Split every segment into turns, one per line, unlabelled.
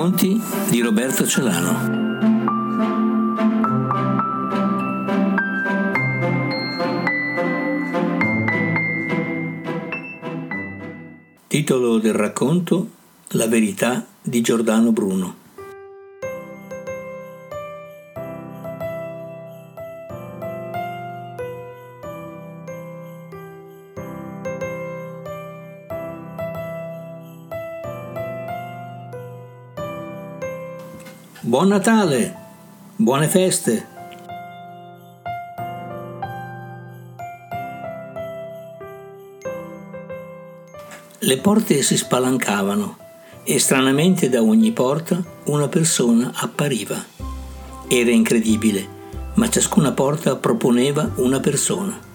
Racconti di Roberto Celano. Titolo del racconto La verità di Giordano Bruno. Buon Natale! Buone feste! Le porte si spalancavano e stranamente da ogni porta una persona appariva. Era incredibile, ma ciascuna porta proponeva una persona.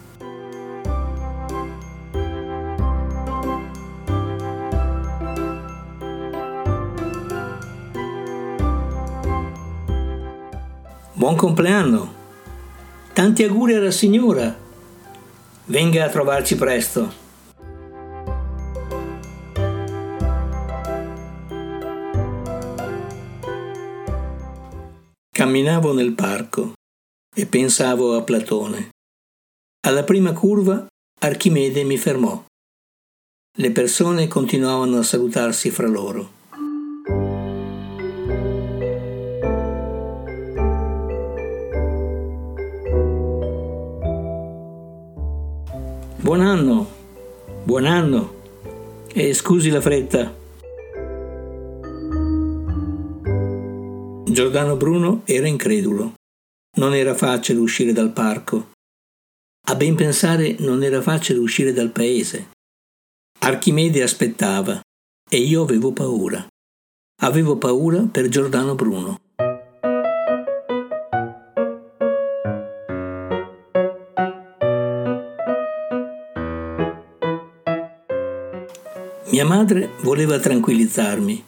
Buon compleanno! Tanti auguri alla signora! Venga a trovarci presto! Camminavo nel parco e pensavo a Platone. Alla prima curva Archimede mi fermò. Le persone continuavano a salutarsi fra loro. Buon anno, buon anno e scusi la fretta. Giordano Bruno era incredulo. Non era facile uscire dal parco. A ben pensare non era facile uscire dal paese. Archimede aspettava e io avevo paura. Avevo paura per Giordano Bruno. Mia madre voleva tranquillizzarmi,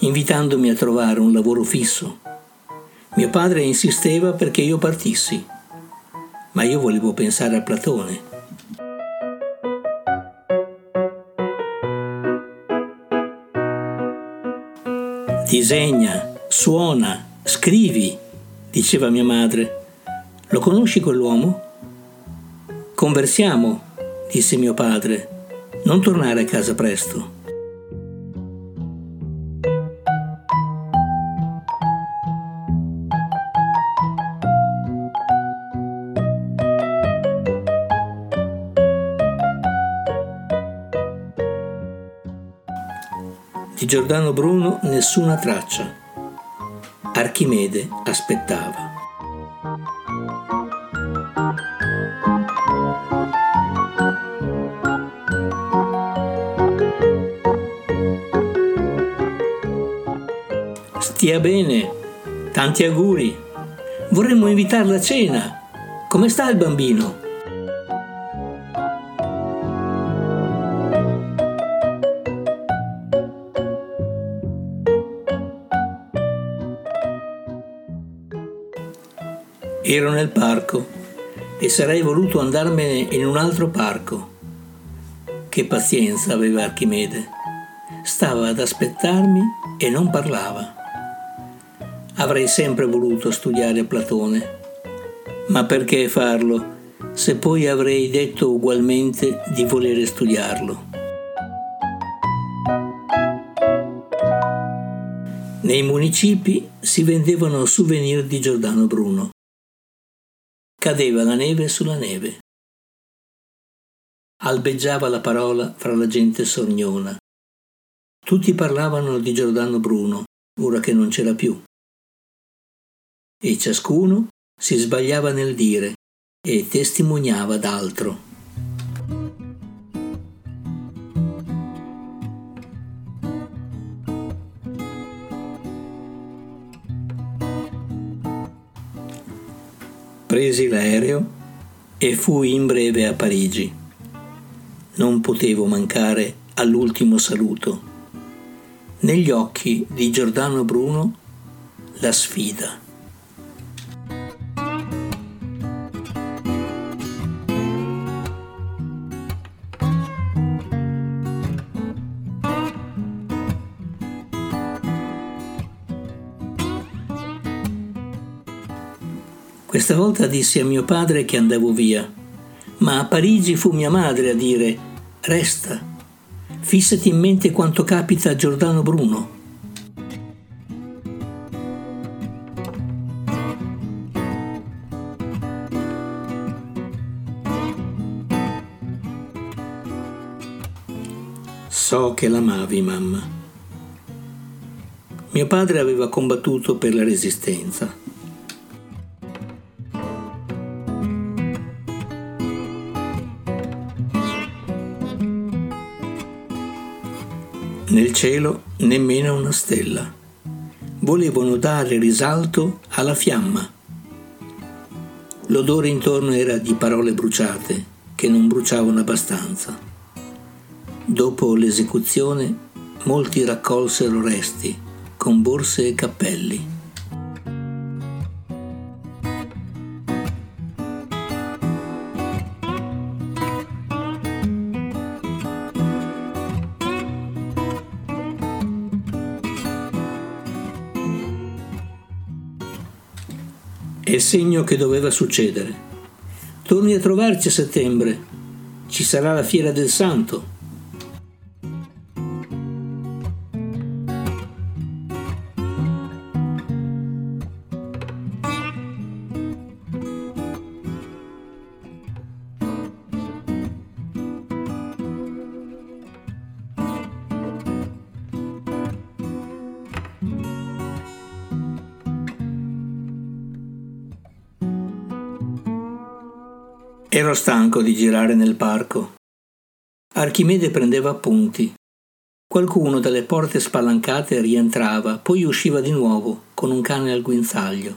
invitandomi a trovare un lavoro fisso. Mio padre insisteva perché io partissi, ma io volevo pensare a Platone. Disegna, suona, scrivi, diceva mia madre. Lo conosci quell'uomo? Conversiamo, disse mio padre non tornare a casa presto. Di Giordano Bruno nessuna traccia. Archimede aspettava. Stia bene, tanti auguri. Vorremmo invitarla a cena. Come sta il bambino? Ero nel parco e sarei voluto andarmene in un altro parco. Che pazienza aveva Archimede. Stava ad aspettarmi e non parlava. Avrei sempre voluto studiare Platone. Ma perché farlo se poi avrei detto ugualmente di volere studiarlo? Nei municipi si vendevano souvenir di Giordano Bruno. Cadeva la neve sulla neve. Albeggiava la parola fra la gente sorniona. Tutti parlavano di Giordano Bruno, ora che non c'era più e ciascuno si sbagliava nel dire e testimoniava d'altro. Presi l'aereo e fui in breve a Parigi. Non potevo mancare all'ultimo saluto. Negli occhi di Giordano Bruno la sfida. Questa volta dissi a mio padre che andavo via, ma a Parigi fu mia madre a dire Resta, fissati in mente quanto capita a Giordano Bruno. So che l'amavi, mamma. Mio padre aveva combattuto per la resistenza. Nel cielo nemmeno una stella. Volevano dare risalto alla fiamma. L'odore intorno era di parole bruciate che non bruciavano abbastanza. Dopo l'esecuzione, molti raccolsero resti con borse e cappelli. È segno che doveva succedere. Torni a trovarci a settembre. Ci sarà la fiera del santo. Ero stanco di girare nel parco. Archimede prendeva appunti. Qualcuno dalle porte spalancate rientrava, poi usciva di nuovo con un cane al guinzaglio.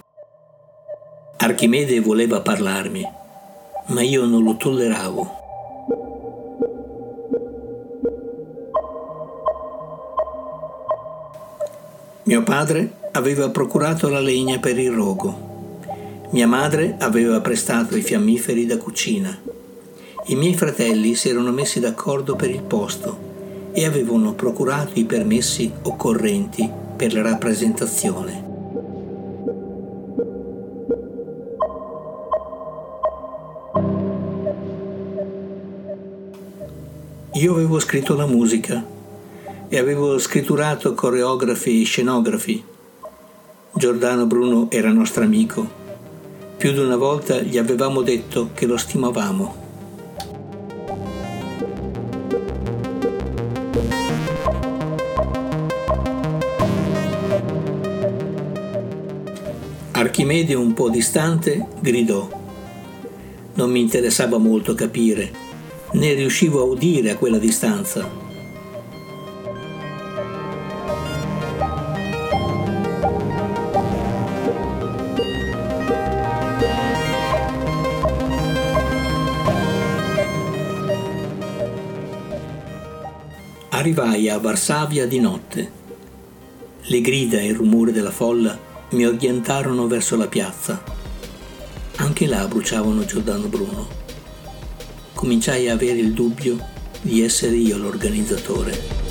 Archimede voleva parlarmi, ma io non lo tolleravo. Mio padre aveva procurato la legna per il rogo. Mia madre aveva prestato i fiammiferi da cucina. I miei fratelli si erano messi d'accordo per il posto e avevano procurato i permessi occorrenti per la rappresentazione. Io avevo scritto la musica e avevo scritturato coreografi e scenografi. Giordano Bruno era nostro amico più di una volta gli avevamo detto che lo stimavamo. Archimede, un po' distante, gridò. Non mi interessava molto capire, né riuscivo a udire a quella distanza. Arrivai a Varsavia di notte. Le grida e il rumore della folla mi orientarono verso la piazza. Anche là bruciavano Giordano Bruno. Cominciai a avere il dubbio di essere io l'organizzatore.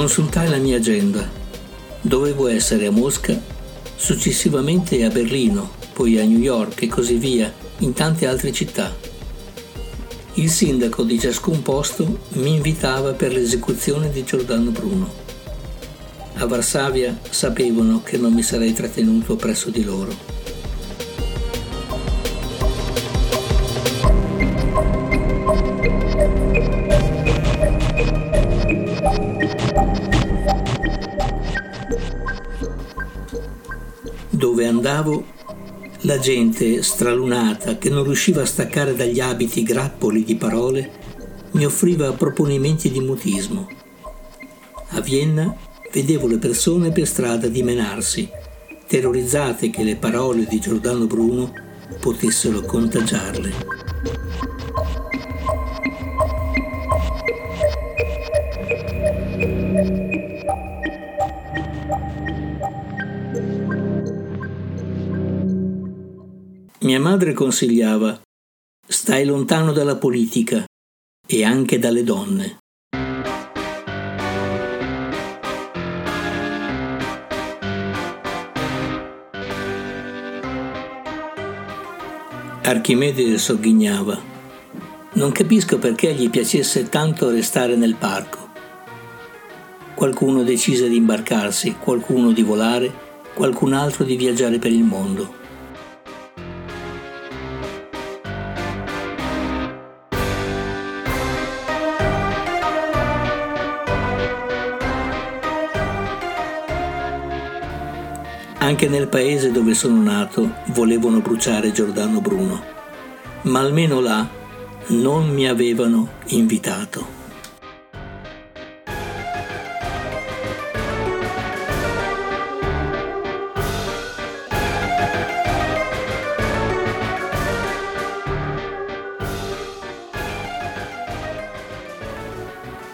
Consultai la mia agenda. Dovevo essere a Mosca, successivamente a Berlino, poi a New York e così via, in tante altre città. Il sindaco di ciascun posto mi invitava per l'esecuzione di Giordano Bruno. A Varsavia sapevano che non mi sarei trattenuto presso di loro. La gente stralunata che non riusciva a staccare dagli abiti grappoli di parole mi offriva proponimenti di mutismo. A Vienna vedevo le persone per strada dimenarsi, terrorizzate che le parole di Giordano Bruno potessero contagiarle. Mia madre consigliava Stai lontano dalla politica e anche dalle donne. Archimede sogghignava. Non capisco perché gli piacesse tanto restare nel parco. Qualcuno decise di imbarcarsi, qualcuno di volare, qualcun altro di viaggiare per il mondo. Anche nel paese dove sono nato volevano bruciare Giordano Bruno, ma almeno là non mi avevano invitato.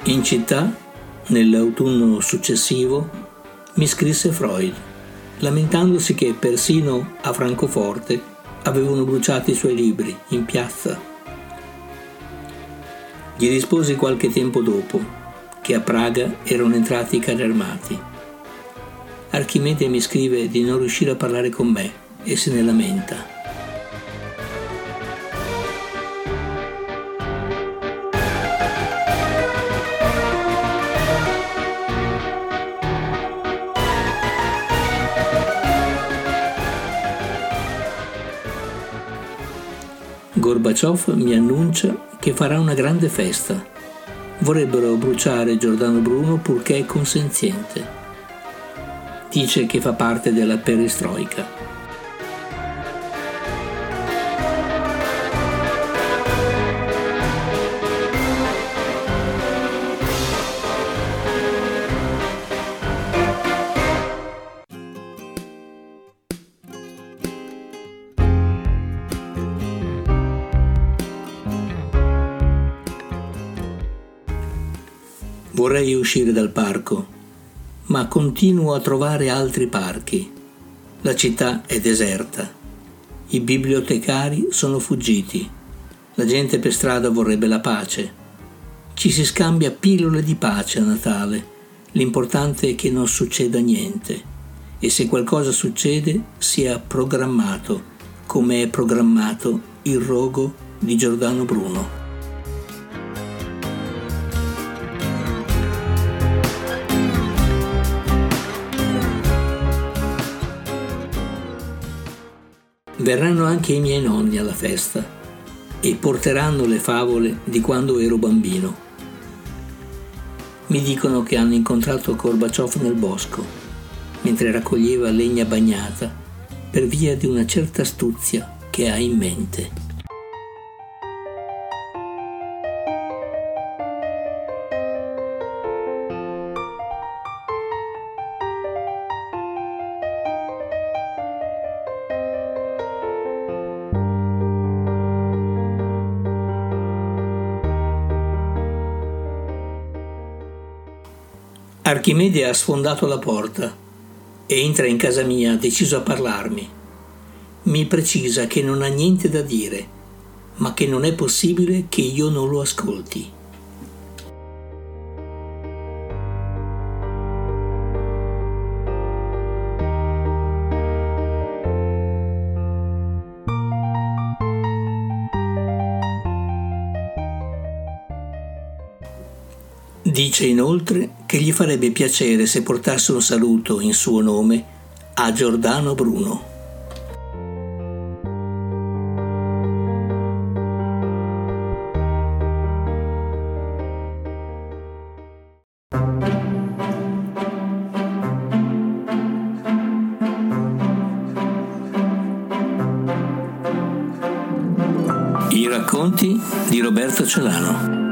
In città, nell'autunno successivo, mi scrisse Freud lamentandosi che persino a Francoforte avevano bruciato i suoi libri in piazza. Gli risposi qualche tempo dopo che a Praga erano entrati i carri armati. Archimede mi scrive di non riuscire a parlare con me e se ne lamenta. Gorbaciov mi annuncia che farà una grande festa. Vorrebbero bruciare Giordano Bruno purché è consenziente. Dice che fa parte della perestroica. Vorrei uscire dal parco, ma continuo a trovare altri parchi. La città è deserta. I bibliotecari sono fuggiti. La gente per strada vorrebbe la pace. Ci si scambia pillole di pace a Natale. L'importante è che non succeda niente e se qualcosa succede sia programmato, come è programmato il rogo di Giordano Bruno. Verranno anche i miei nonni alla festa e porteranno le favole di quando ero bambino. Mi dicono che hanno incontrato Gorbaciov nel bosco, mentre raccoglieva legna bagnata, per via di una certa astuzia che ha in mente. Archimede ha sfondato la porta e entra in casa mia deciso a parlarmi. Mi precisa che non ha niente da dire, ma che non è possibile che io non lo ascolti. Dice inoltre che gli farebbe piacere se portasse un saluto in suo nome a Giordano Bruno. I racconti di Roberto Celano.